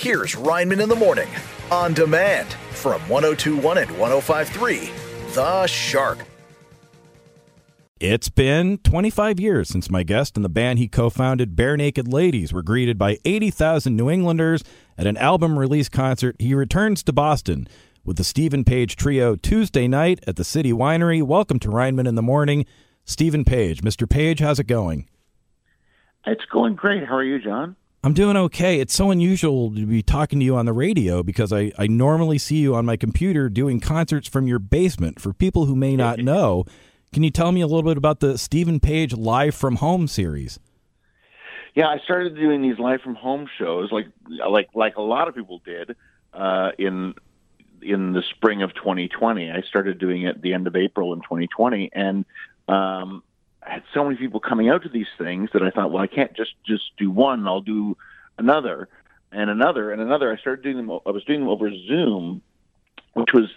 Here's Rineman in the Morning on demand from 1021 and 1053. The Shark. It's been 25 years since my guest and the band he co founded, Barenaked Ladies, were greeted by 80,000 New Englanders at an album release concert. He returns to Boston with the Steven Page Trio Tuesday night at the City Winery. Welcome to Rineman in the Morning, Steven Page. Mr. Page, how's it going? It's going great. How are you, John? I'm doing okay. It's so unusual to be talking to you on the radio because I, I normally see you on my computer doing concerts from your basement. For people who may not know, can you tell me a little bit about the Steven Page Live from Home series? Yeah, I started doing these live from home shows, like like like a lot of people did uh, in in the spring of 2020. I started doing it at the end of April in 2020, and um, I had so many people coming out to these things that I thought, well, I can't just just do one. I'll do another and another and another. I started doing them. I was doing them over Zoom, which was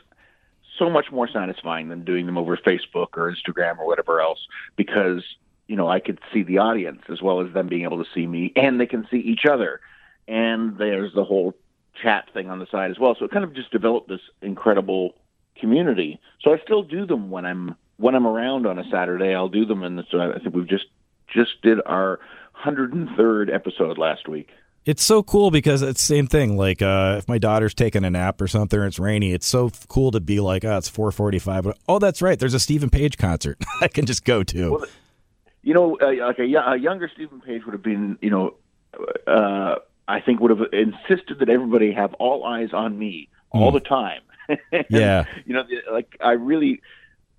so much more satisfying than doing them over Facebook or Instagram or whatever else because you know I could see the audience as well as them being able to see me, and they can see each other. And there's the whole chat thing on the side as well. So it kind of just developed this incredible community. So I still do them when I'm when I'm around on a Saturday. I'll do them, and so I think we've just just did our 103rd episode last week. It's so cool because it's the same thing. Like uh, if my daughter's taking a nap or something, or it's rainy. It's so cool to be like, oh, it's four forty-five. Oh, that's right. There's a Steven Page concert I can just go to. Well, you know, uh, like a, a, younger Steven Page would have been, you know, uh, I think would have insisted that everybody have all eyes on me all mm. the time. yeah. You know, like I really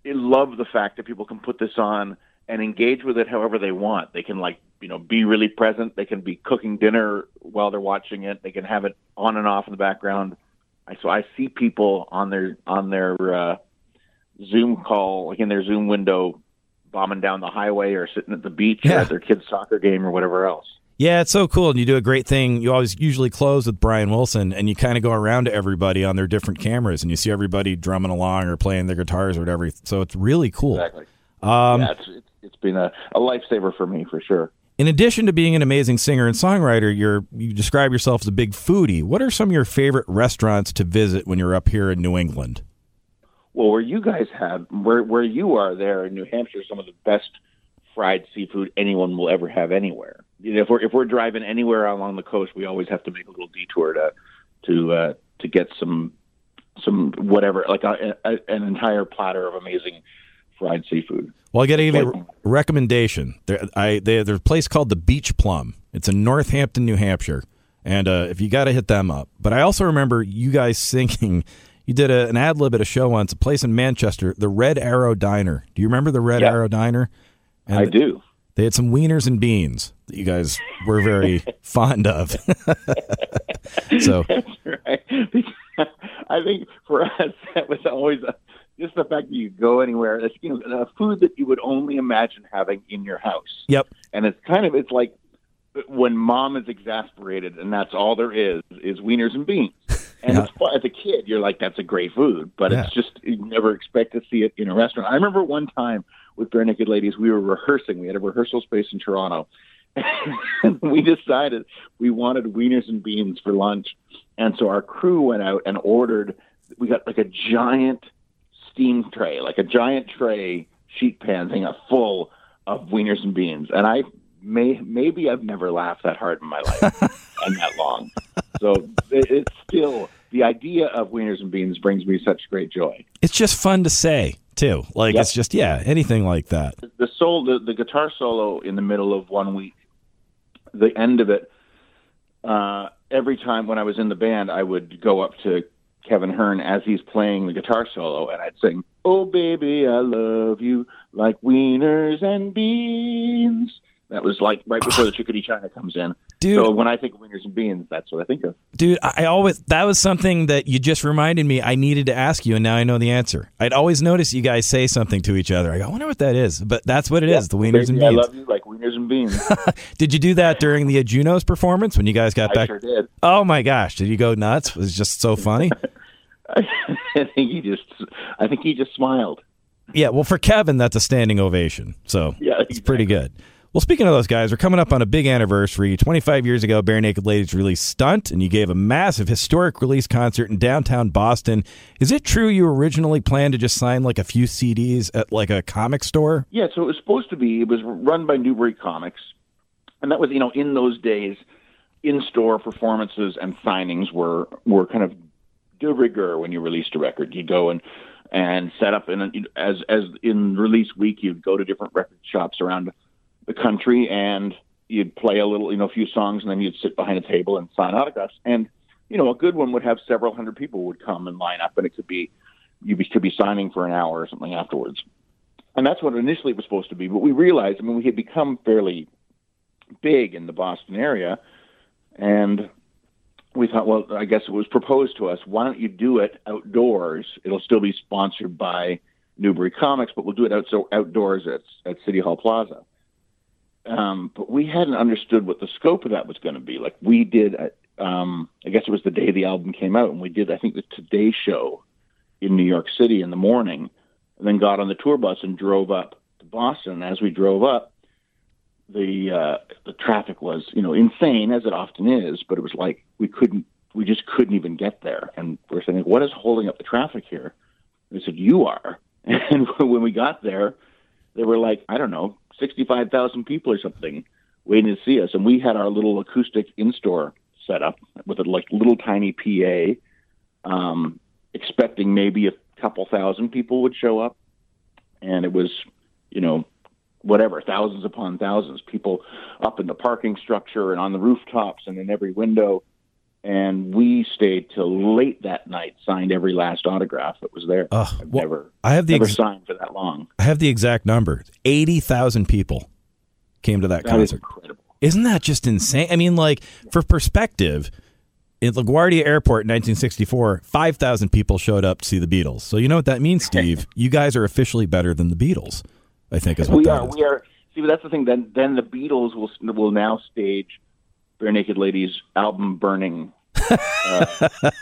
love the fact that people can put this on and engage with it however they want. They can like you know be really present. They can be cooking dinner while they're watching it. They can have it on and off in the background. I, so I see people on their on their uh, Zoom call, like in their Zoom window, bombing down the highway or sitting at the beach yeah. or at their kid's soccer game or whatever else. Yeah, it's so cool. And you do a great thing. You always usually close with Brian Wilson and you kind of go around to everybody on their different cameras and you see everybody drumming along or playing their guitars or whatever. So it's really cool. Exactly. Um, yeah, it's, it's been a, a lifesaver for me for sure. In addition to being an amazing singer and songwriter, you're you describe yourself as a big foodie. What are some of your favorite restaurants to visit when you're up here in New England? Well, where you guys have where where you are there in New Hampshire, some of the best fried seafood anyone will ever have anywhere. You know, if we're if we're driving anywhere along the coast, we always have to make a little detour to to uh, to get some some whatever like a, a, an entire platter of amazing fried seafood. Well, I got to give you a recommendation. There, I they, there's a place called the Beach Plum. It's in North Hampton, New Hampshire, and uh, if you got to hit them up. But I also remember you guys singing. You did a, an ad lib at a show once, a place in Manchester, the Red Arrow Diner. Do you remember the Red Arrow Diner? And I do. They had some wieners and beans that you guys were very fond of. so, right. I think for us that was always a, just the fact that you go anywhere. That's you know a food that you would only imagine having in your house. Yep. And it's kind of it's like when mom is exasperated and that's all there is is wieners and beans. And yeah. as a kid, you're like, that's a great food, but yeah. it's just you never expect to see it in a restaurant. I remember one time with Barenaked Ladies, we were rehearsing. We had a rehearsal space in Toronto, and we decided we wanted wieners and beans for lunch. And so our crew went out and ordered. We got like a giant steam tray, like a giant tray sheet pan thing, a full of wieners and beans. And I may maybe I've never laughed that hard in my life and that long. So it, it's still the idea of wieners and beans brings me such great joy. It's just fun to say too. Like yep. it's just yeah, anything like that. The soul, the, the guitar solo in the middle of one week, the end of it. Uh, every time when I was in the band, I would go up to Kevin Hearn as he's playing the guitar solo, and I'd sing, "Oh baby, I love you like wieners and beans." That was like right before the Chickity China comes in. Dude, so when I think of wieners and beans, that's what I think of. Dude, I always that was something that you just reminded me I needed to ask you, and now I know the answer. I'd always notice you guys say something to each other. I go, I wonder what that is, but that's what it yeah, is. The wieners and beans. I love you like wieners and beans. did you do that during the Junos performance when you guys got I back? Sure did. Oh my gosh, did you go nuts? It was just so funny. I think he just, I think he just smiled. Yeah, well, for Kevin, that's a standing ovation. So yeah, exactly. it's pretty good. Well, speaking of those guys, we're coming up on a big anniversary. 25 years ago, Barenaked Ladies released Stunt, and you gave a massive historic release concert in downtown Boston. Is it true you originally planned to just sign like a few CDs at like a comic store? Yeah, so it was supposed to be. It was run by Newbury Comics, and that was you know in those days, in-store performances and signings were were kind of de rigueur when you released a record. You'd go and and set up in as as in release week, you'd go to different record shops around the country and you'd play a little, you know, a few songs, and then you'd sit behind a table and sign autographs. And you know, a good one would have several hundred people would come and line up, and it could be you could be signing for an hour or something afterwards. And that's what initially it was supposed to be. But we realized, I mean, we had become fairly big in the Boston area, and we thought, well, I guess it was proposed to us. Why don't you do it outdoors? It'll still be sponsored by Newbury Comics, but we'll do it out, so outdoors at, at City Hall Plaza. Um, but we hadn't understood what the scope of that was going to be. Like we did, uh, um, I guess it was the day the album came out, and we did, I think, the Today Show in New York City in the morning, and then got on the tour bus and drove up to Boston. And as we drove up, the uh, the traffic was, you know, insane as it often is, but it was like we couldn't, we just couldn't even get there. And we're saying, what is holding up the traffic here? And they said, you are. And when we got there, there were like, I don't know, 65,000 people or something waiting to see us. And we had our little acoustic in store set up with a like little tiny PA, um, expecting maybe a couple thousand people would show up. And it was, you know, whatever, thousands upon thousands, people up in the parking structure and on the rooftops and in every window. And we stayed till late that night, signed every last autograph that was there. Uh, I've well, never, I have the never ex- signed for that long. I have the exact number. 80,000 people came to that That is concert. incredible. Isn't that just insane? I mean, like, for perspective, at LaGuardia Airport in 1964, 5,000 people showed up to see the Beatles. So, you know what that means, Steve? you guys are officially better than the Beatles, I think is what we are. is. We are. See, but that's the thing. Then, then the Beatles will will now stage Barenaked Ladies album burning, uh,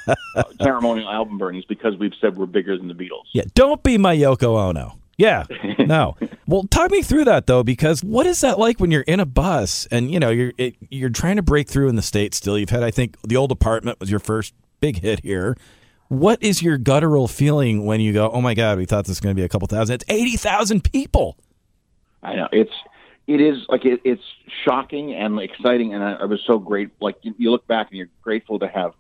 ceremonial album burnings because we've said we're bigger than the Beatles. Yeah, don't be my Yoko Ono. Yeah, no. Well, talk me through that though, because what is that like when you're in a bus and you know you're it, you're trying to break through in the states? Still, you've had I think the old apartment was your first big hit here. What is your guttural feeling when you go, "Oh my God, we thought this was going to be a couple thousand. It's eighty thousand people." I know it's it is like it, it's shocking and exciting, and I, I was so great. Like you, you look back and you're grateful to have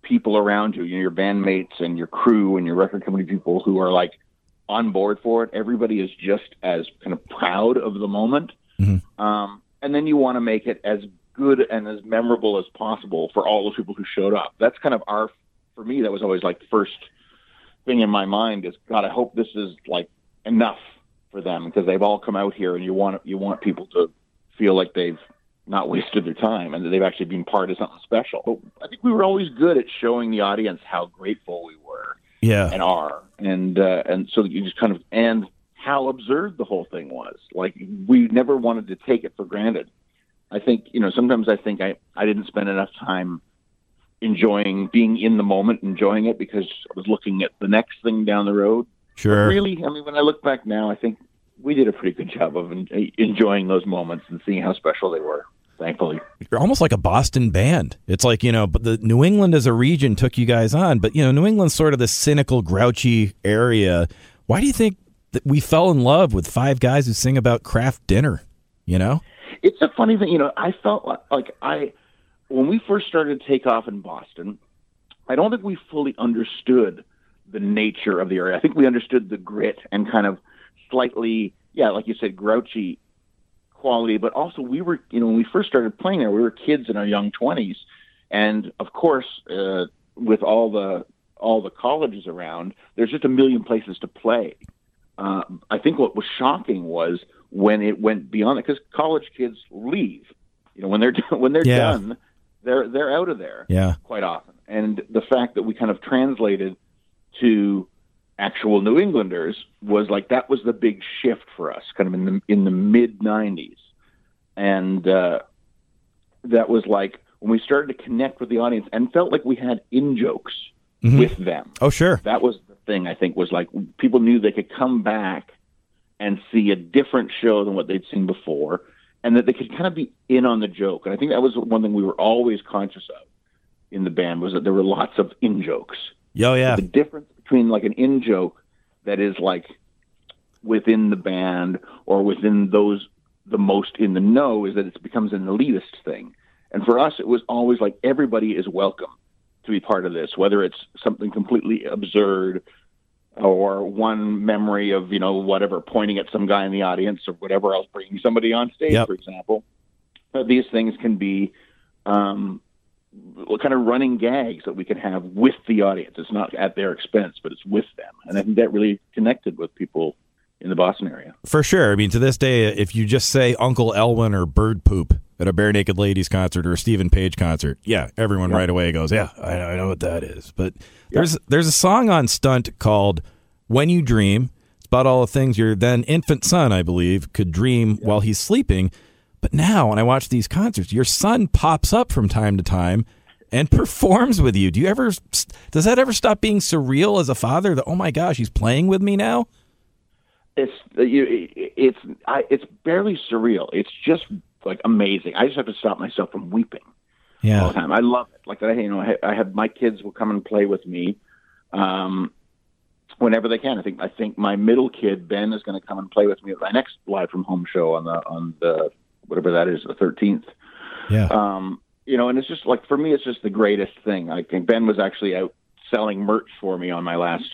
people around you, you know, your bandmates and your crew and your record company people who are like on board for it. Everybody is just as kind of proud of the moment, um, and then you want to make it as good and as memorable as possible for all those people who showed up. That's kind of our for me. That was always like the first thing in my mind is God. I hope this is like enough for them because they've all come out here, and you want you want people to feel like they've not wasted their time and that they've actually been part of something special. But I think we were always good at showing the audience how grateful we were Yeah, and are, and uh, and so you just kind of and how absurd the whole thing was. Like we never wanted to take it for granted. I think you know sometimes I think I I didn't spend enough time enjoying being in the moment, enjoying it because I was looking at the next thing down the road. sure. Really, I mean, when I look back now, I think we did a pretty good job of en- enjoying those moments and seeing how special they were. Thankfully, You're almost like a Boston band. It's like, you know, but the New England as a region took you guys on, but you know, New England's sort of this cynical, grouchy area. Why do you think that we fell in love with five guys who sing about craft dinner, you know? it's a funny thing. You know, I felt like, like I when we first started to take off in Boston, I don't think we fully understood the nature of the area. I think we understood the grit and kind of slightly, yeah, like you said, grouchy quality, but also we were, you know, when we first started playing there, we were kids in our young twenties, and of course, uh, with all the all the colleges around, there's just a million places to play. Uh, I think what was shocking was when it went beyond it, because college kids leave. You know, when they're when they're Yeah. done, they're they're out of there Yeah. quite often. And the fact that we kind of translated to actual New Englanders was like that was the big shift for us, kind of in the in the mid '90s, and uh, that was like when we started to connect with the audience and felt like we had in jokes Mhm. with them. Oh, sure. That was the thing I think was like people knew they could come back and see a different show than what they'd seen before, and that they could kind of be in on the joke. And I think that was one thing we were always conscious of in the band was that there were lots of in jokes. Yo, yeah. The difference between like an in joke that is like within the band or within those the most in the know is that it becomes an elitist thing. And for us, it was always like everybody is welcome to be part of this, whether it's something completely absurd or one memory of you know whatever pointing at some guy in the audience or whatever else bringing somebody on stage Yep. for example uh, these things can be um, kind of running gags that we can have with the audience it's not at their expense but it's with them and i think that really connected with people in the boston area For sure. I mean, to this day, if you just say Uncle Elwin or Bird Poop at a Barenaked Ladies concert or a Steven Page concert, yeah, everyone right away goes, "Yeah, I, I know what that is." But there's there's a song on Stunt called "When You Dream." It's about all the things your then infant son, I believe, could dream while he's sleeping. But now, when I watch these concerts, your son pops up from time to time and performs with you. Do you ever? Does that ever stop being surreal as a father? That oh my gosh, he's playing with me now. it's you, it's I, it's barely surreal it's just like amazing i just have to stop myself from weeping yeah. all the time. I love it. Like I, you know, I, I have my kids will come and play with me, um, whenever they can. I think I think my middle kid Ben is going to come and play with me at my next live from home show on the on the whatever that is the thirteenth. Yeah. Um, you know, and it's just like for me, it's just the greatest thing. I think Ben was actually out selling merch for me on my last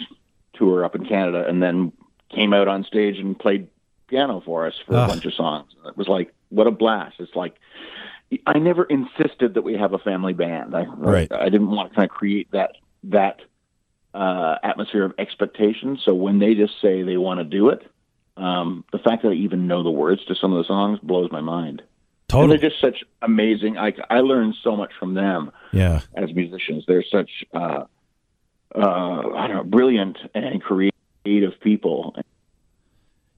tour up in Canada, and then came out on stage and played piano for us for Ah. a bunch of songs. It was like what a blast! It's like I never insisted that we have a family band. I Right. I didn't want to kind of create that that uh, atmosphere of expectation. So when they just say they want to do it, um, the fact that I even know the words to some of the songs blows my mind. Totally. And they're just such amazing. I I learned so much from them Yeah. as musicians. They're such uh, uh, I don't know, brilliant and creative people.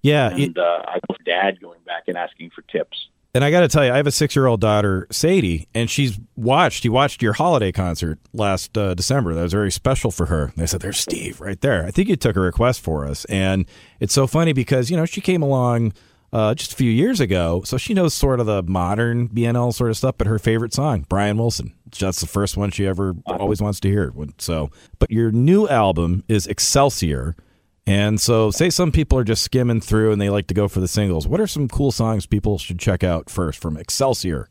Yeah. it- And uh, I know Dad going back and asking for tips. And I got to tell you, I have a six year old daughter, Sadie, and she's watched. you watched your holiday concert last uh, December. That was very special for her. They said, "There's Steve right there." I think you took a request for us, and it's so funny because you know she came along uh, just a few years ago, so she knows sort of the modern BNL sort of stuff. But her favorite song, Brian Wilson, that's the first one she ever always wants to hear. So, but your new album is Excelsior. And so, say some people are just skimming through and they like to go for the singles. What are some cool songs people should check out first from Excelsior?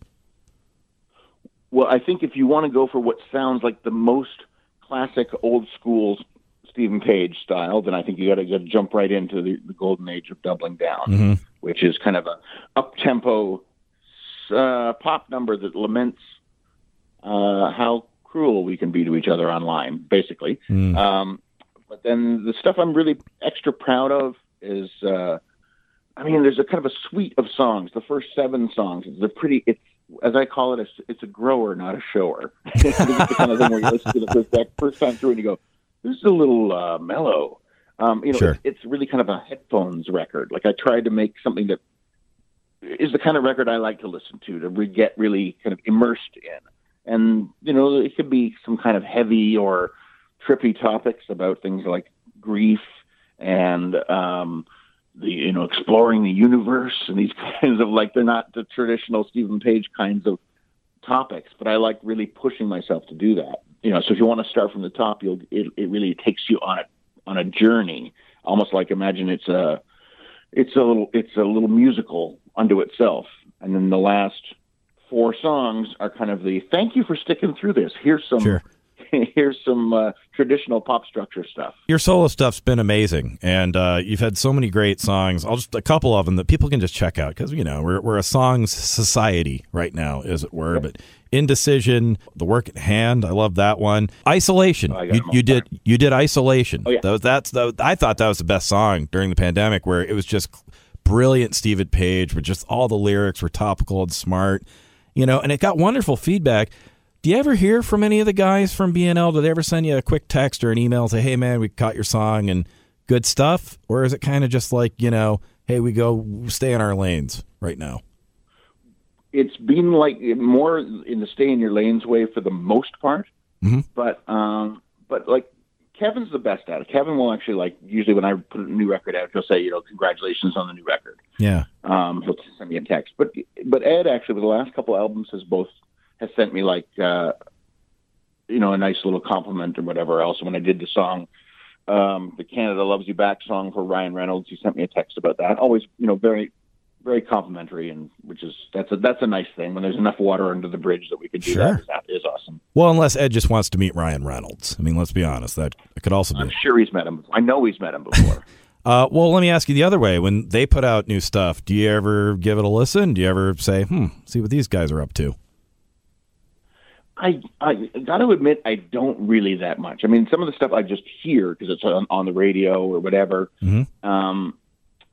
Well, I think if you want to go for what sounds like the most classic old school Steven Page style, then I think you got to jump right into the, the golden age of doubling down, Mhm. which is kind of a up tempo uh, pop number that laments uh, how cruel we can be to each other online, basically. Mm. Um, but then the stuff I'm really extra proud of is, uh, I mean, there's a kind of a suite of songs. The first seven songs, a pretty, it's as I call it, it's, it's a grower, not a shower. It's the kind of thing where you listen to the first, first time through and you go, this is a little uh, mellow. Um, you know, Sure. it's, it's really kind of a headphones record. Like I tried to make something that is the kind of record I like to listen to, to re- get really kind of immersed in. And, you know, it could be some kind of heavy or trippy topics about things like grief and, um, the, you know, exploring the universe and these kinds of like, they're not the traditional Steven Page kinds of topics, but I like really pushing myself to do that. You know, so if you want to start from the top, you'll, it, it really takes you on a, on a journey, almost like imagine it's a, it's a little, it's a little musical unto itself. And then the last four songs are kind of the thank you for sticking through this. Here's some Sure. here's some uh, traditional pop structure stuff. Your solo stuff's been amazing, and uh, you've had so many great songs. I'll just a couple of them that people can just check out because you know we're we're a songs society right now, as it were. But indecision, the work at hand, I love that one. Isolation, Oh, you, you did you did isolation. Oh, yeah. That was, that's that, I thought that was the best song during the pandemic, where it was just brilliant. Steven Page, with just all the lyrics were topical and smart, you know, and it got wonderful feedback. Do you ever hear from any of the guys from BNL? Do they ever send you a quick text or an email say, "Hey, man, we caught your song and good stuff," or is it kind of just like you know, "Hey, we go stay in our lanes right now"? It's been like more in the stay in your lanes way for the most part, Mhm. but um, but like Kevin's the best at it. Kevin will actually like usually when I put a new record out, he'll say, you know, congratulations on the new record. Yeah. Um, he'll send me a text. But but Ed actually, with the last couple albums, has both has sent me like uh, you know a nice little compliment or whatever else. When I did the song, um, the Canada Loves You Back song for Ryan Reynolds, he sent me a text about that. Always, you know, very very complimentary, and which is that's a that's a nice thing when there's enough water under the bridge that we can do Sure. that. That is awesome. Well, unless Ed just wants to meet Ryan Reynolds. I mean, let's be honest. That could also I'm be. sure he's met him. I know he's met him before. Uh, well, let me ask you the other way. When they put out new stuff, do you ever give it a listen? Do you ever say, "Hmm, see what these guys are up to"? I I got to admit I don't really that much. I mean, some of the stuff I just hear because it's on, on the radio or whatever. Mhm. Um,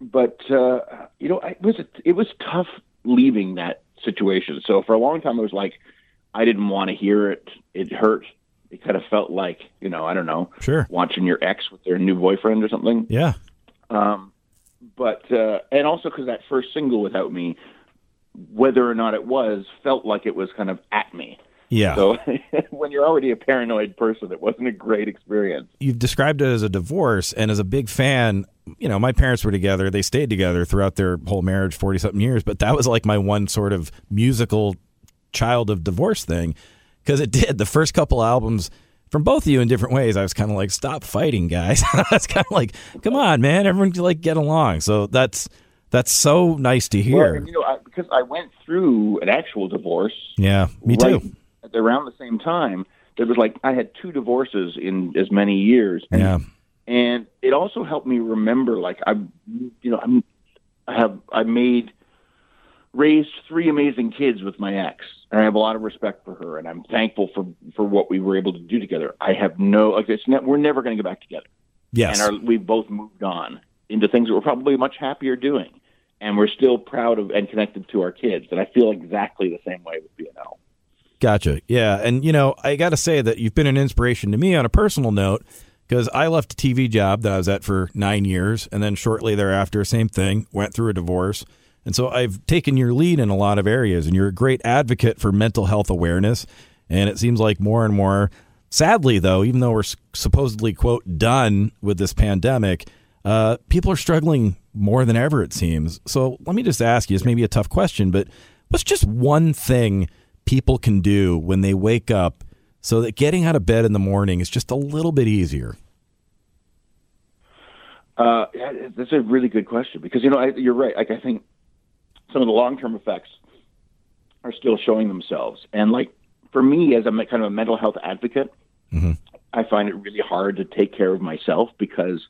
but uh, you know, I, it was it was tough leaving that situation. So for a long time, I was like, I didn't want to hear it. It hurt. It kind of felt like you know, I don't know, Sure. watching your ex with their new boyfriend or something. Yeah. Um, but uh, and also because that first single without me, whether or not it was, felt like it was kind of at me. Yeah. So when you're already a paranoid person, it wasn't a great experience. You've described it as a divorce, and as a big fan, you know, my parents were together. They stayed together throughout their whole marriage, forty something years. But that was like my one sort of musical child of divorce thing, because it did the first couple albums. From both of you in different ways, I was kind of like, "Stop fighting, guys." That's kind of like, "Come on, man, everyone like get along." So that's that's so nice to hear. and, you know, I, because I went through an actual divorce. Yeah, me right too. Around the same time, there was like I had two divorces in as many years. And, Yeah. and it also helped me remember, like I, you know, I'm, I have I made raised three amazing kids with my ex, and I have a lot of respect for her, and I'm thankful for for what we were able to do together. I have no, like it's ne- we're never going to get back together Yes. and our, we've both moved on into things that we're probably much happier doing, and we're still proud of and connected to our kids. And I feel exactly the same way with BNL. Gotcha. Yeah. And, you know, I got to say that you've been an inspiration to me on a personal note because I left a TV job that I was at for nine years. And then shortly thereafter, same thing, went through a divorce. And so I've taken your lead in a lot of areas, and you're a great advocate for mental health awareness. And it seems like more and more, sadly, though, even though we're supposedly, quote, done with this pandemic, uh, people are struggling more than ever, it seems. So let me just ask you it's maybe a tough question, but what's just one thing people can do when they wake up so that getting out of bed in the morning is just a little bit easier? Uh, that's a really good question because you know I, you're right. Like I think some of the long term effects are still showing themselves, and like for me as a kind of a mental health advocate, Mhm. I find it really hard to take care of myself because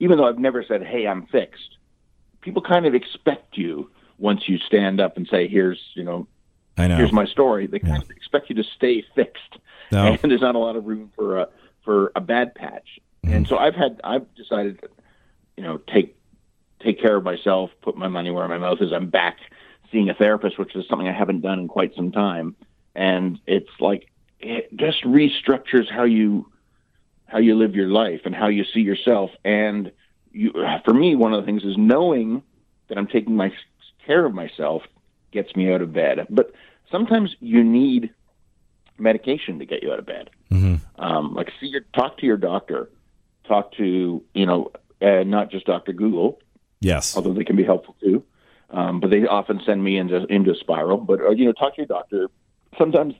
even though I've never said, "Hey, I'm fixed," people kind of expect you once you stand up and say, "Here's you know I know. here's my story." They kind of expect you to stay fixed, No. and there's not a lot of room for a for a bad patch. Mm-hmm. And so I've had I've decided, to, you know, take take care of myself, put my money where my mouth is. I'm back seeing a therapist, which is something I haven't done in quite some time, and it's like it just restructures how you how you live your life and how you see yourself. And you, for me, one of the things is knowing that I'm taking my care of myself gets me out of bed. But sometimes you need medication to get you out of bed. Mhm. Um, like, see your talk to your doctor, talk to you know, uh, not just Doctor Google, Yes. although they can be helpful too. Um, but they often send me into into a spiral. But uh, you know, talk to your doctor. Sometimes,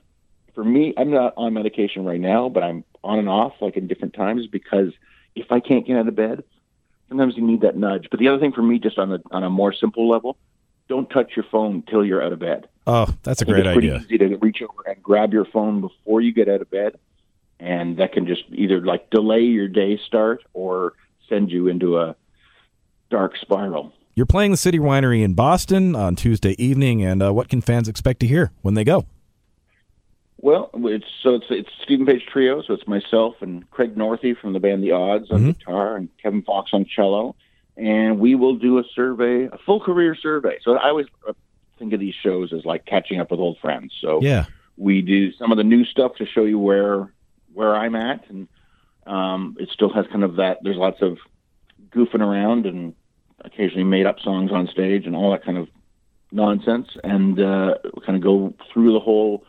for me, I'm not on medication right now, but I'm on and off, like in different times, because if I can't get out of bed, sometimes you need that nudge. But the other thing for me, just on a on a more simple level, don't touch your phone till you're out of bed. Oh, that's a great it's pretty idea. easy to reach over and grab your phone before you get out of bed, and that can just either like delay your day start or send you into a dark spiral. You're playing the City Winery in Boston on Tuesday evening, and uh, what can fans expect to hear when they go? Well, it's so it's it's Steven Page trio, so it's myself and Craig Northey from the band The Odds on Mhm. guitar and Kevin Fox on cello, and we will do a survey, a full career survey. So I always uh, think of these shows as like catching up with old friends. So Yeah. we do some of the new stuff to show you where where I'm at, and um, it still has kind of that. There's lots of goofing around and occasionally made up songs on stage and all that kind of nonsense, and uh, kind of go through the whole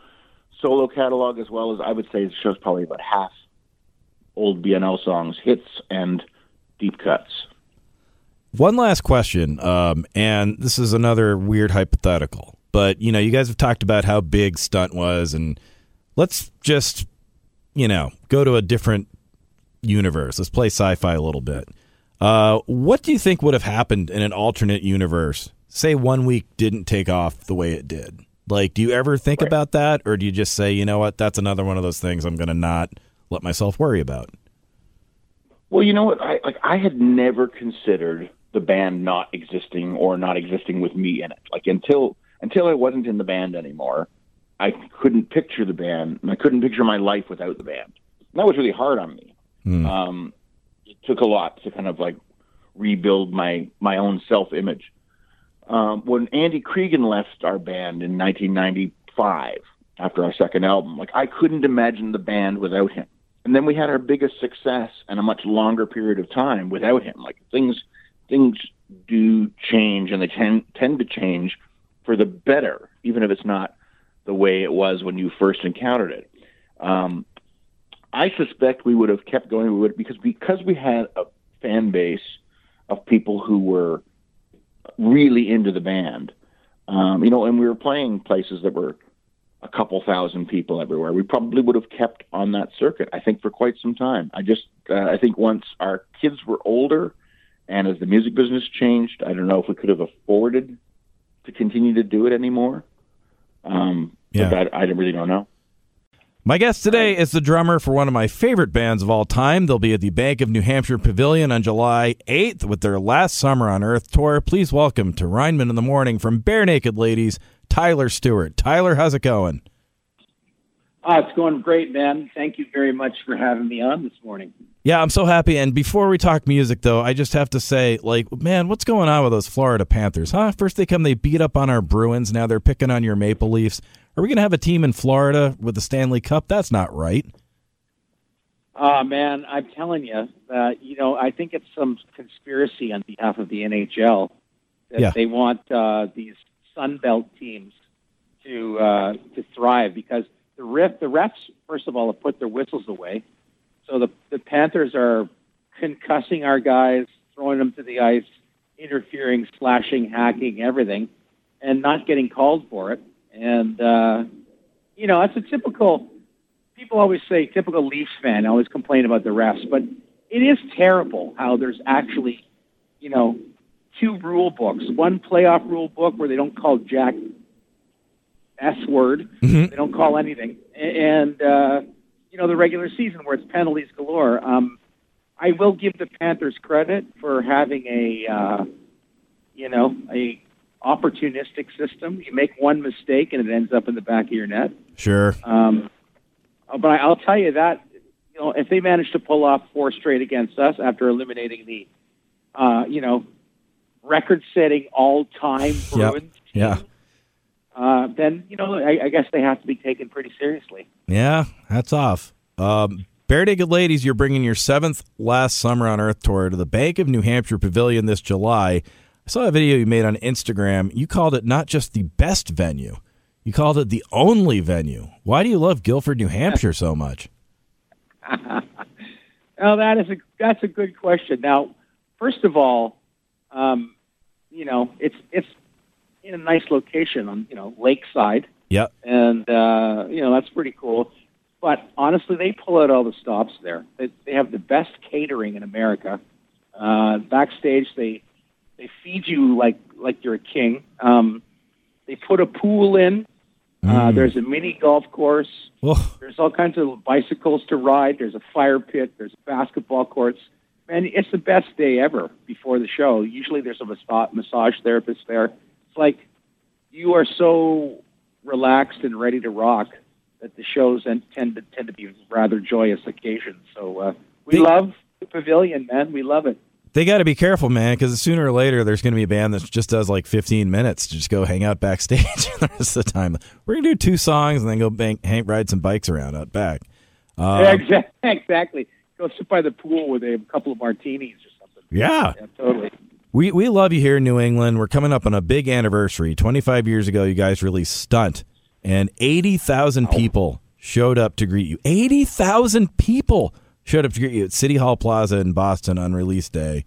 solo catalog as well as I would say the show's probably about half old BNL songs, hits and deep cuts. One last question, um, and this is another weird hypothetical. But you know, you guys have talked about how big stunt was, and let's just you know go to a different universe. Let's play sci-fi a little bit. Uh, what do you think would have happened in an alternate universe? Say one week didn't take off the way it did. Like, do you ever think right. about that, or do you just say, you know what, that's another one of those things I'm going to not let myself worry about? Well, you know what, I like I had never considered the band not existing or not existing with me in it. Like until until I wasn't in the band anymore, I couldn't picture the band, and I couldn't picture my life without the band. And that was really hard on me. Mm. Um, it took a lot to kind of like rebuild my my own self image. Um, when Andy Creeggan left our band in 1995 after our second album, like I couldn't imagine the band without him. And then we had our biggest success and a much longer period of time without him. Like things things do change and they tend tend to change for the better, even if it's not the way it was when you first encountered it. Um, I suspect we would have kept going. We would because because we had a fan base of people who were really into the band. Um, you know, and we were playing places that were a couple thousand people everywhere. We probably would have kept on that circuit. I think for quite some time. I just uh, I think once our kids were older, and as the music business changed, I don't know if we could have afforded to continue to do it anymore. Um, yeah, but I, I really don't know. My guest today is the drummer for one of my favorite bands of all time. They'll be at the Bank of New Hampshire Pavilion on July 8th with their last Summer on Earth tour. Please welcome to Rineman in the Morning from Barenaked Ladies, Tyler Stewart. Tyler, how's it going? Oh, it's going great, man. Thank you very much for having me on this morning. Yeah, I'm so happy. And before we talk music, though, I just have to say, like, man, what's going on with those Florida Panthers, huh? First they come, they beat up on our Bruins. Now they're picking on your Maple Leafs. Are we going to have a team in Florida with the Stanley Cup? That's not right. Uh, man, I'm telling you, uh, you know, I think it's some conspiracy on behalf of the NHL that yeah. they want uh, these Sun Belt teams to uh, to thrive because the ref, the refs, first of all, have put their whistles away, so the the Panthers are concussing our guys, throwing them to the ice, interfering, slashing, hacking, everything, and not getting called for it. And, uh, you know, that's a typical, people always say typical Leafs fan, always complain about the refs, but it is terrible how there's actually, you know, two rule books. One playoff rule book where they don't call Jack S word, mm-hmm. they don't call anything. And, uh, you know, the regular season where it's penalties galore. Um, I will give the Panthers credit for having a, uh, you know, a opportunistic system. You make one mistake and it ends up in the back of your net. Sure. Um, but I'll tell you that you know if they manage to pull off four straight against us after eliminating the, uh, you know, record-setting all-time Bruins. Yep. Yeah. Uh, then you know I, I, guess they have to be taken pretty seriously. Yeah, that's off. Um, Barenaked Ladies, you're bringing your seventh last summer on Earth tour to the Bank of New Hampshire Pavilion this July. I saw a video you made on Instagram. You called it not just the best venue, you called it the only venue. Why do you love Gilford, New Hampshire so much? well, that is a that's a good question. Now, first of all, um, you know it's it's in a nice location on you know lakeside. Yep. And uh, you know that's pretty cool. But honestly, they pull out all the stops there. They, they have the best catering in America. Uh, backstage, they they feed you like like you're a king. Um, they put a pool in. Uh, mm. there's a mini golf course. Oh. There's all kinds of bicycles to ride. There's a fire pit. There's basketball courts. And it's the best day ever before the show. Usually there's a spot massage therapist there. It's like you are so relaxed and ready to rock that the shows and tend to tend to be rather joyous occasions. So uh, we love the pavilion, man. We love it they got to be careful, man, because sooner or later there's going to be a band that just does like 15 minutes to just go hang out backstage the rest of the time. We're going to do two songs and then go bank, hang, ride some bikes around out back. Um, exactly, exactly. Go sit by the pool with a couple of martinis or something. Yeah, yeah totally. We we love you here in New England. We're coming up on a big anniversary. 25 years ago, you guys released Stunt, and 80,000 people showed up to greet you. 80,000 people showed up to greet you at City Hall Plaza in Boston on release day.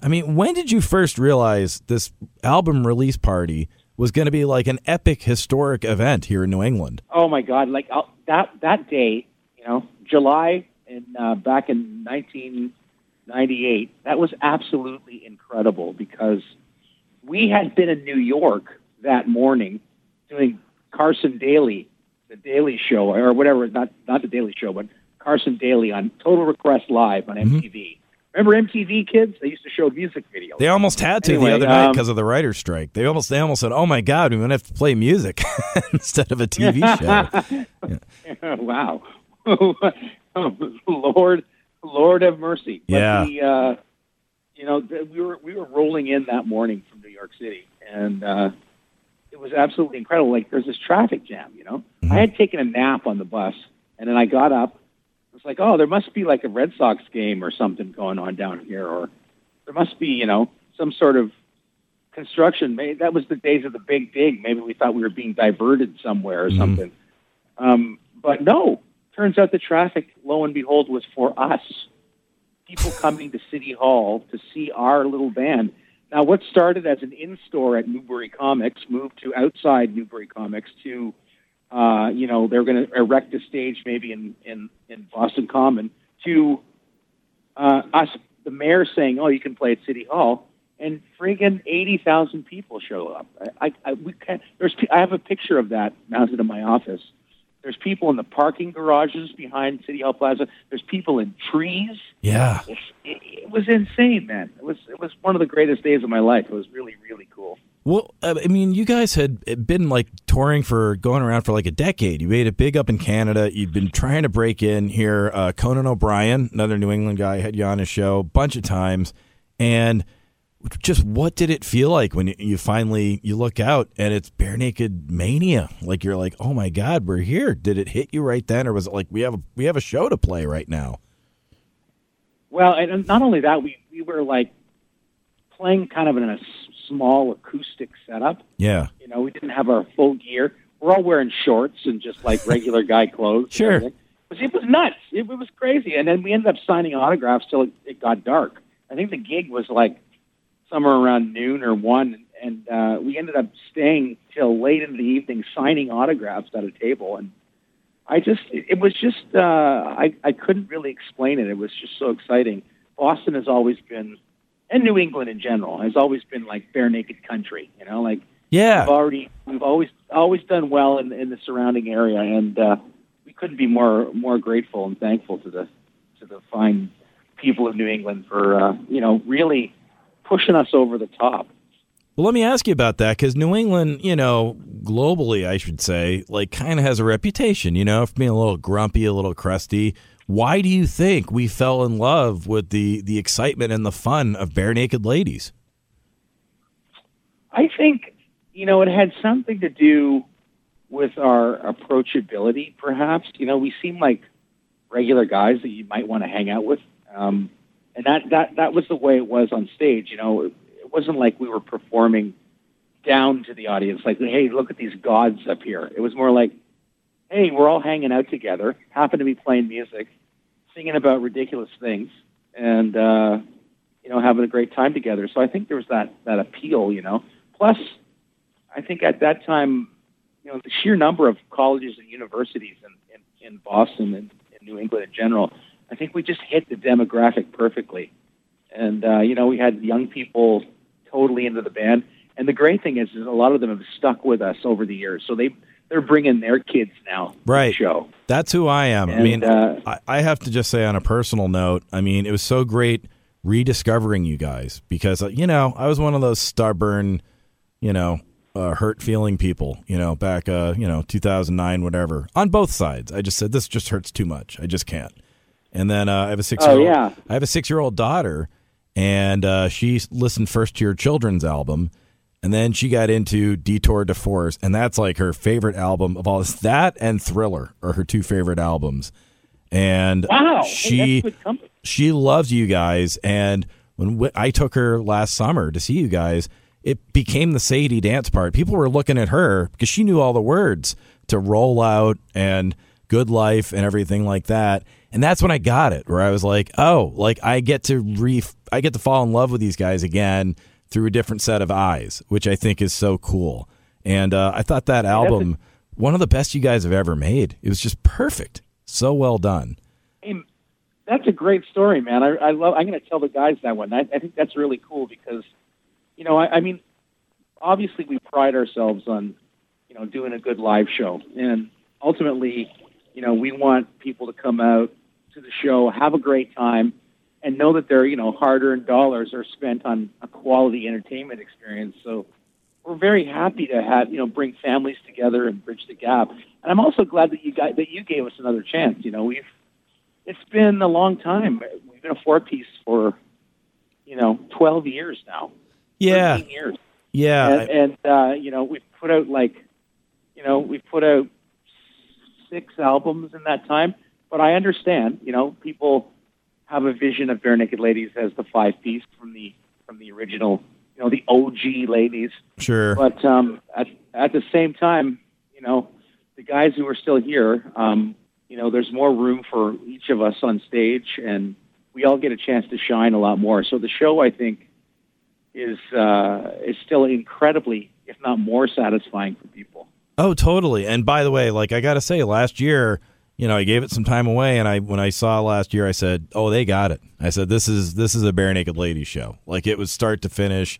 I mean, when did you first realize this album release party was going to be like an epic historic event here in New England? Oh my God! Like uh, that that day, you know, July in uh, back in 1998. That was absolutely incredible because we had been in New York that morning doing Carson Daly, the Daily Show, or whatever. Not not the Daily Show, but Carson Daly on Total Request Live on MTV. Mm-hmm. Remember MTV kids? They used to show music videos. They almost had to anyway, the other night um, because of the writer's strike. They almost they almost said, "Oh my God, we're going to have to play music instead of a TV show." yeah. wow, Lord, Lord have mercy. But yeah. The, uh, you know, we were we were rolling in that morning from New York City, and uh, it was absolutely incredible. Like there's this traffic jam. You know, mm-hmm. I had taken a nap on the bus, and then I got up it's like, oh, there must be like a Red Sox game or something going on down here, or there must be, you know, some sort of construction. Maybe that was the days of the big dig. Maybe we thought we were being diverted somewhere or mm-hmm. something. Um, but no, turns out the traffic, lo and behold, was for us. People coming to City Hall to see our little band. Now, what started as an in store at Newbury Comics moved to outside Newbury Comics to uh, you know, they're going to erect a stage maybe in, in, in Boston Common to uh, us, the mayor saying, oh, you can play at City Hall. And friggin' 80,000 people show up. I, I, I, we can't, there's, I have a picture of that mounted in my office. There's people in the parking garages behind City Hall Plaza. There's people in trees. Yeah, it, it, was insane, man. It was it was one of the greatest days of my life. It was really really cool. Well, I mean, you guys had been like touring for going around for like a decade. You made it big up in Canada. You've been trying to break in here. Uh, Conan O'Brien, another New England guy, had you on his show a bunch of times. And just what did it feel like when you finally you look out and it's Barenaked Mania? Like you're like, oh my god, we're here. Did it hit you right then, or was it like we have a we have a show to play right now? Well, and not only that, we we were like playing kind of in a small acoustic setup. Yeah. You know, we didn't have our full gear. We're all wearing shorts and just like regular guy clothes. sure. It was, it was nuts. It, it, was crazy. And then we ended up signing autographs till it, it, got dark. I think the gig was like somewhere around noon or one. And uh, we ended up staying till late in the evening signing autographs at a table. And I just, it, was just, uh, I, I couldn't really explain it. It was just so exciting. Boston has always been and New England in general has always been like Barenaked country. You know, like yeah, we've already we've always always done well in in the surrounding area, and uh, we couldn't be more more grateful and thankful to the to the fine people of New England for uh, you know really pushing us over the top. Well, let me ask you about that because New England, you know, globally, I should say, like kind of has a reputation, you know, for being a little grumpy, a little crusty. Why do you think we fell in love with the the excitement and the fun of Barenaked Ladies? I think you know it had something to do with our approachability. Perhaps you know we seem like regular guys that you might want to hang out with, um, and that that that was the way it was on stage. You know, it, wasn't like we were performing down to the audience, like, "Hey, look at these gods up here." It was more like, hey, we're all hanging out together, happen to be playing music, singing about ridiculous things, and uh, you know, having a great time together. So I think there was that that appeal, you know. Plus, I think at that time, you know, the sheer number of colleges and universities in in, in Boston and in New England in general, I think we just hit the demographic perfectly. And uh, you know, we had young people totally into the band. And the great thing is, is a lot of them have stuck with us over the years. So they they're bringing their kids now. Right. show. That's who I am. And, I mean, uh, I, I have to just say on a personal note, I mean, it was so great rediscovering you guys because uh, you know I was one of those stubborn, you know, uh, hurt feeling people. You know, back uh, you know 2009, whatever. On both sides, I just said this just hurts too much. I just can't. And then uh, I have a six. Oh, yeah. I have a six year old daughter, and uh, she listened first to your children's album and then she got into Detour de Force, and that's like her favorite album of all this. That and Thriller are her two favorite albums. And wow, she hey, she loves you guys. And when I took her last summer to see you guys, it became the Sadie dance part. People were looking at her because she knew all the words to roll out and good life and everything like that. And that's when I got it, where I was like, oh, like I get to re, I get to fall in love with these guys again through a different set of eyes, which I think is so cool. And uh, I thought that album, one of the best you guys have ever made. It was just perfect, so well done. Hey, that's a great story, man. I, I love. I'm going to tell the guys that one. I, I think that's really cool because, you know, I, I mean, obviously we pride ourselves on, you know, doing a good live show, and ultimately, you know, we want people to come out to the show, have a great time, and know that their, you know, hard-earned dollars are spent on a quality entertainment experience. So we're very happy to have, you know, bring families together and bridge the gap. And I'm also glad that you got that you gave us another chance. You know, we've it's been a long time. We've been a four piece for, you know, 12 years now. Yeah. years. Yeah. And, and uh, you know, we've put out like, you know, we've put out six albums in that time. But I understand, you know, people have a vision of Barenaked Ladies as the five piece from the from the original, you know, the OG ladies. Sure. But um, at at the same time, you know, the guys who are still here, um, you know, there's more room for each of us on stage, and we all get a chance to shine a lot more. So the show, I think, is uh, is still incredibly, if not more, satisfying for people. Oh, totally. And by the way, like I got to say, last year, you know, I gave it some time away, and I when I saw last year, I said, "Oh, they got it." I said, "This is this is a Barenaked Ladies show. Like it was start to finish,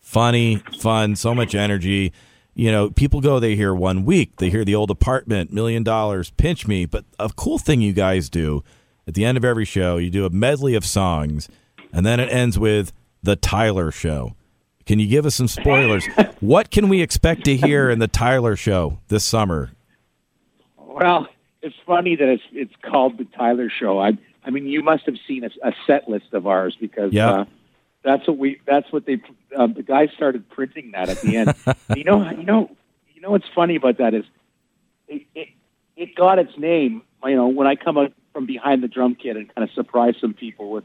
funny, fun, so much energy." You know, people go, they hear one week, they hear the old apartment, million dollars, pinch me. But a cool thing you guys do at the end of every show, you do a medley of songs, and then it ends with the Tyler Show. Can you give us some spoilers? what can we expect to hear in the Tyler Show this summer? Well, it's funny that it's it's called the Tyler Show. I I mean, you must have seen a, a set list of ours because yeah. uh, that's what we that's what they uh, the guys started printing that at the end. you know, you know, you know what's funny about that is it, it it got its name. You know, when I come out from behind the drum kit and kind of surprise some people with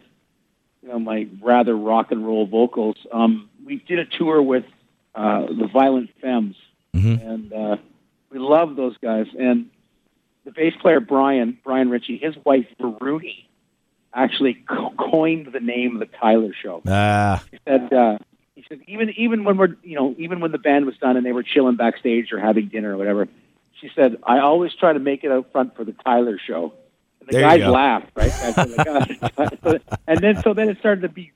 you know my rather rock and roll vocals. Um, we did a tour with uh, the Violent Femmes, Mhm. and uh, we love those guys. And the bass player Brian Brian Ritchie, his wife Varuni, actually co- coined the name of the Tyler Show. Ah, He said uh, he said even even when we're you know even when the band was done and they were chilling backstage or having dinner or whatever, she said I always try to make it out front for the Tyler Show. And the There guys laughed, right? Guys like. So- and then so then it started to be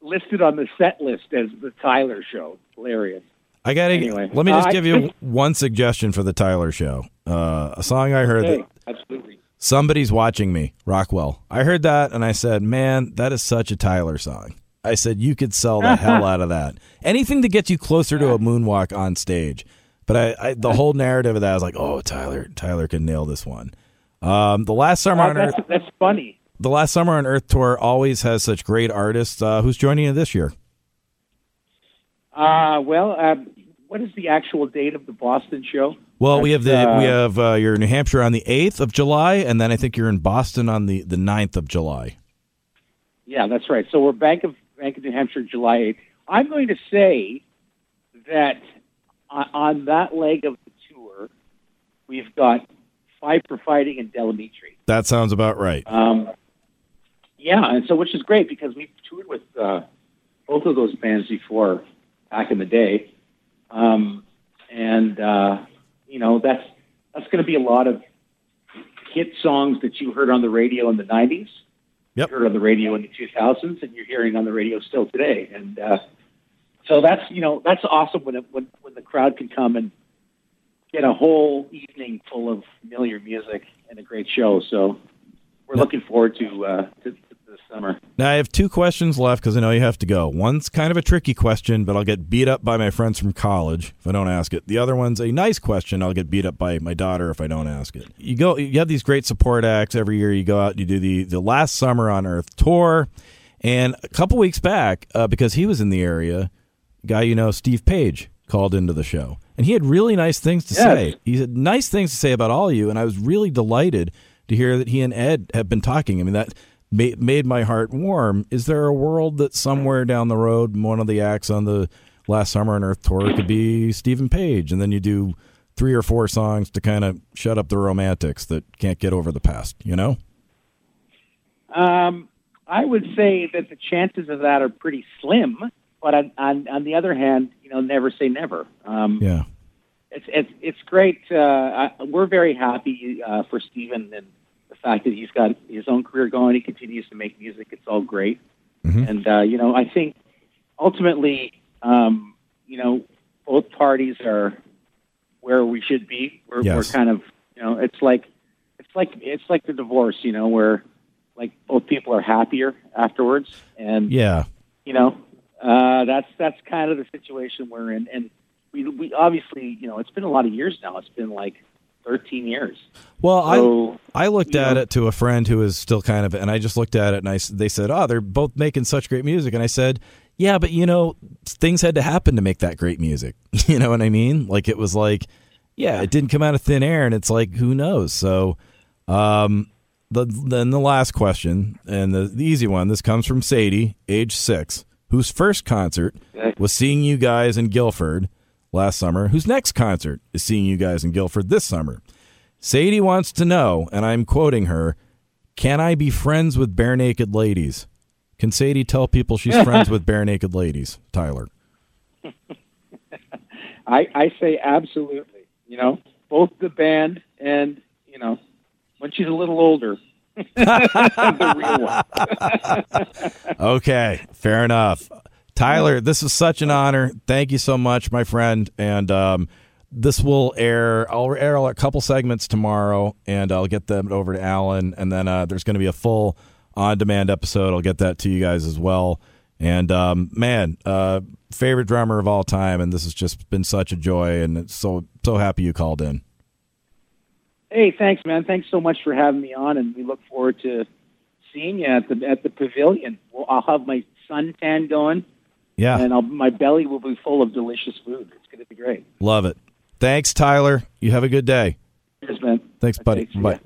listed on the set list as the Tyler Show. Hilarious. I gotta. Anyway, let me just uh, give you one suggestion for the Tyler Show. Uh, a song I heard Hey, that absolutely. somebody's watching me. Rockwell. I heard that and I said, "Man, that is such a Tyler song." I said you could sell the hell out of that. Anything to get you closer to a moonwalk on stage. But I, I the whole narrative of that I was like, "Oh, Tyler, Tyler can nail this one." Um, the last summer Uh, on Earth, that's, that's funny. the last summer on Earth tour always has such great artists. Uh, who's joining you this year? Uh, well, uh, what is the actual date of the Boston show? Well, we have the uh, we have uh, you're New Hampshire on the eighth of July, and then I think you're in Boston on the the 9th of July. Yeah, that's right. So we're Bank of Bank of New Hampshire, July 8th. I'm going to say that on, on that leg of the tour, we've got Five for Fighting and Del Amitri. That sounds about right. Um, yeah, and so which is great because we've toured with uh, both of those bands before back in the day, um, and uh, you know that's that's going to be a lot of hit songs that you heard on the radio in the '90s, Yep. you heard on the radio in the 2000s, and you're hearing on the radio still today. And uh, so that's you know that's awesome when it, when when the crowd can come and get a whole evening full of familiar music and a great show. So we're looking forward to uh, to this summer. Now I have two questions left because I know you have to go. One's kind of a tricky question, but I'll get beat up by my friends from college if I don't ask it. The other one's a nice question. I'll get beat up by my daughter if I don't ask it. You go. You have these great support acts every year. You go out. You do the the last summer on Earth tour, and a couple weeks back, uh, because he was in the area, guy you know, Steve Page, called into the show, and he had really nice things to Yes. say. He had nice things to say about all of you, and I was really delighted to hear that he and Ed have been talking. I mean that made my heart warm. Is there a world that somewhere down the road, one of the acts on the last summer on Earth tour could be Steven Page, and then you do three or four songs to kind of shut up the romantics that can't get over the past? You know? Um, I would say that the chances of that are pretty slim. But on, on, on the other hand, you know, never say never. Um, yeah. It's, it's, it's great. Uh, I, we're very happy uh, for Stephen and fact that he's got his own career going. He continues to make music. It's all great. Mm-hmm. And, uh, you know, I think ultimately, um, you know, both parties are where we should be. We're, yes. we're kind of, you know, it's like, it's like, it's like the divorce, you know, where like both people are happier afterwards. And, yeah, you know, uh, that's, that's kind of the situation we're in. And we, we obviously, you know, it's been a lot of years now. It's been like, 13 years. Well, so, I I looked at know. it to a friend who is still kind of, and I just looked at it and I they said, oh, they're both making such great music, and I said, yeah, but you know, things had to happen to make that great music. you know what I mean? Like it was like, yeah, it didn't come out of thin air, and it's like, who knows? So, um, the then the last question and the, the easy one. This comes from Sadie, age six, whose first concert was seeing you guys in Gilford last summer, whose next concert is seeing you guys in Gilford this summer. Sadie wants to know, and I'm quoting her, can I be friends with Barenaked Ladies? Can Sadie tell people she's friends with Barenaked Ladies, Tyler? I, I say absolutely. You know, both the band and, you know, when she's a little older. the real one. okay, fair enough. Tyler, this is such an honor. Thank you so much, my friend. And um, this will air. I'll air a couple segments tomorrow, and I'll get them over to Alan. And then uh, there's going to be a full on-demand episode. I'll get that to you guys as well. And um, man, uh, favorite drummer of all time, and this has just been such a joy. And so so happy you called in. Hey, thanks, man. Thanks so much for having me on, and we look forward to seeing you at the at the pavilion. Well, I'll have my suntan going yeah. And I'll, my belly will be full of delicious food. It's going to be great. Love it. Thanks, Tyler. You have a good day. Cheers, man. Thanks, buddy. Bye.